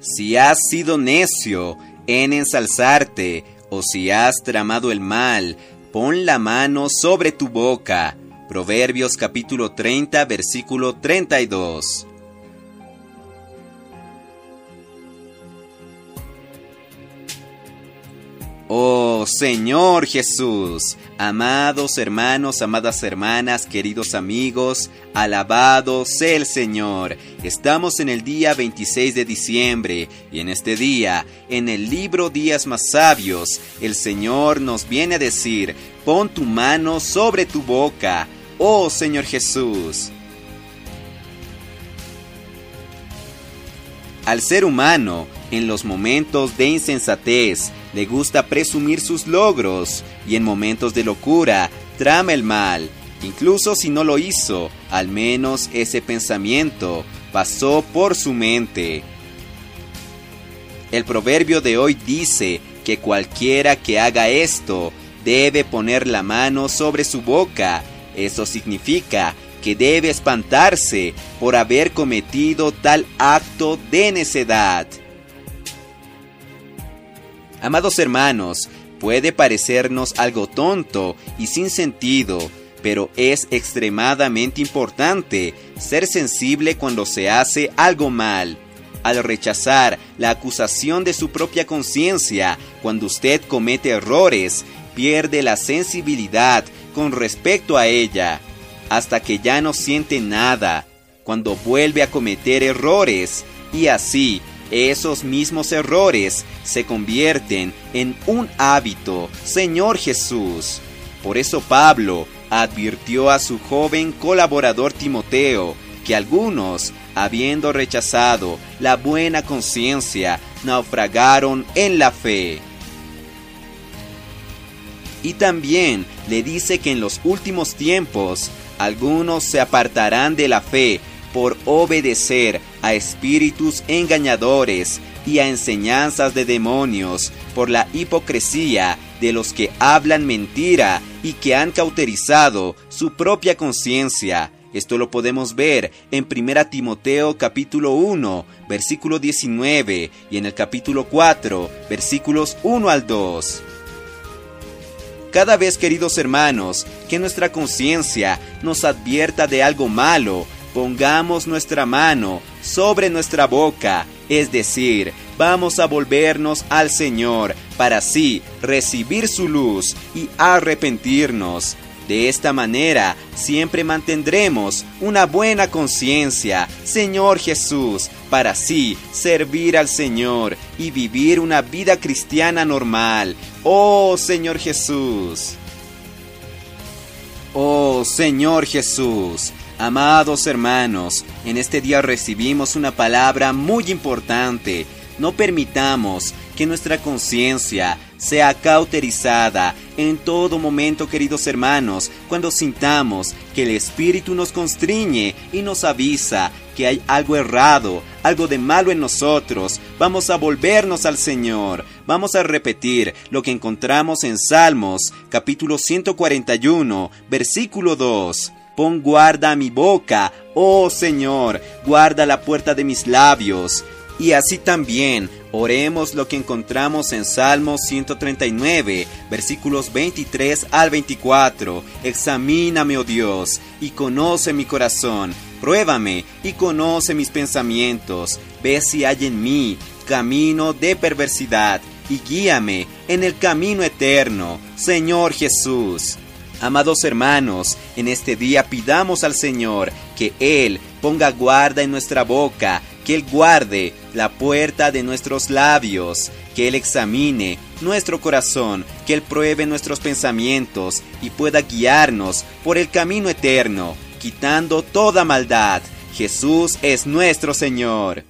Si has sido necio en ensalzarte, o si has tramado el mal, pon la mano sobre tu boca. Proverbios capítulo 30, versículo 32. Oh Señor Jesús, amados hermanos, amadas hermanas, queridos amigos, alabado sea el Señor. Estamos en el día 26 de diciembre y en este día, en el libro Días más Sabios, el Señor nos viene a decir, pon tu mano sobre tu boca, oh Señor Jesús. Al ser humano, en los momentos de insensatez, le gusta presumir sus logros y en momentos de locura trama el mal. Incluso si no lo hizo, al menos ese pensamiento pasó por su mente. El proverbio de hoy dice que cualquiera que haga esto debe poner la mano sobre su boca. Eso significa que debe espantarse por haber cometido tal acto de necedad. Amados hermanos, puede parecernos algo tonto y sin sentido, pero es extremadamente importante ser sensible cuando se hace algo mal. Al rechazar la acusación de su propia conciencia, cuando usted comete errores, pierde la sensibilidad con respecto a ella, hasta que ya no siente nada, cuando vuelve a cometer errores, y así esos mismos errores se convierten en un hábito, Señor Jesús. Por eso Pablo advirtió a su joven colaborador Timoteo que algunos, habiendo rechazado la buena conciencia, naufragaron en la fe. Y también le dice que en los últimos tiempos algunos se apartarán de la fe por obedecer a espíritus engañadores y a enseñanzas de demonios, por la hipocresía de los que hablan mentira y que han cauterizado su propia conciencia. Esto lo podemos ver en 1 Timoteo capítulo 1, versículo 19 y en el capítulo 4, versículos 1 al 2. Cada vez, queridos hermanos, que nuestra conciencia nos advierta de algo malo, pongamos nuestra mano sobre nuestra boca, es decir, vamos a volvernos al Señor para así recibir su luz y arrepentirnos. De esta manera siempre mantendremos una buena conciencia, Señor Jesús, para así servir al Señor y vivir una vida cristiana normal. Oh Señor Jesús. Oh Señor Jesús. Amados hermanos, en este día recibimos una palabra muy importante. No permitamos que nuestra conciencia sea cauterizada en todo momento, queridos hermanos, cuando sintamos que el Espíritu nos constriñe y nos avisa que hay algo errado, algo de malo en nosotros. Vamos a volvernos al Señor. Vamos a repetir lo que encontramos en Salmos, capítulo 141, versículo 2. Pon guarda mi boca, oh Señor, guarda la puerta de mis labios. Y así también oremos lo que encontramos en Salmos 139, versículos 23 al 24. Examíname, oh Dios, y conoce mi corazón. Pruébame y conoce mis pensamientos. Ve si hay en mí camino de perversidad y guíame en el camino eterno. Señor Jesús. Amados hermanos, en este día pidamos al Señor que Él ponga guarda en nuestra boca, que Él guarde la puerta de nuestros labios, que Él examine nuestro corazón, que Él pruebe nuestros pensamientos y pueda guiarnos por el camino eterno, quitando toda maldad. Jesús es nuestro Señor.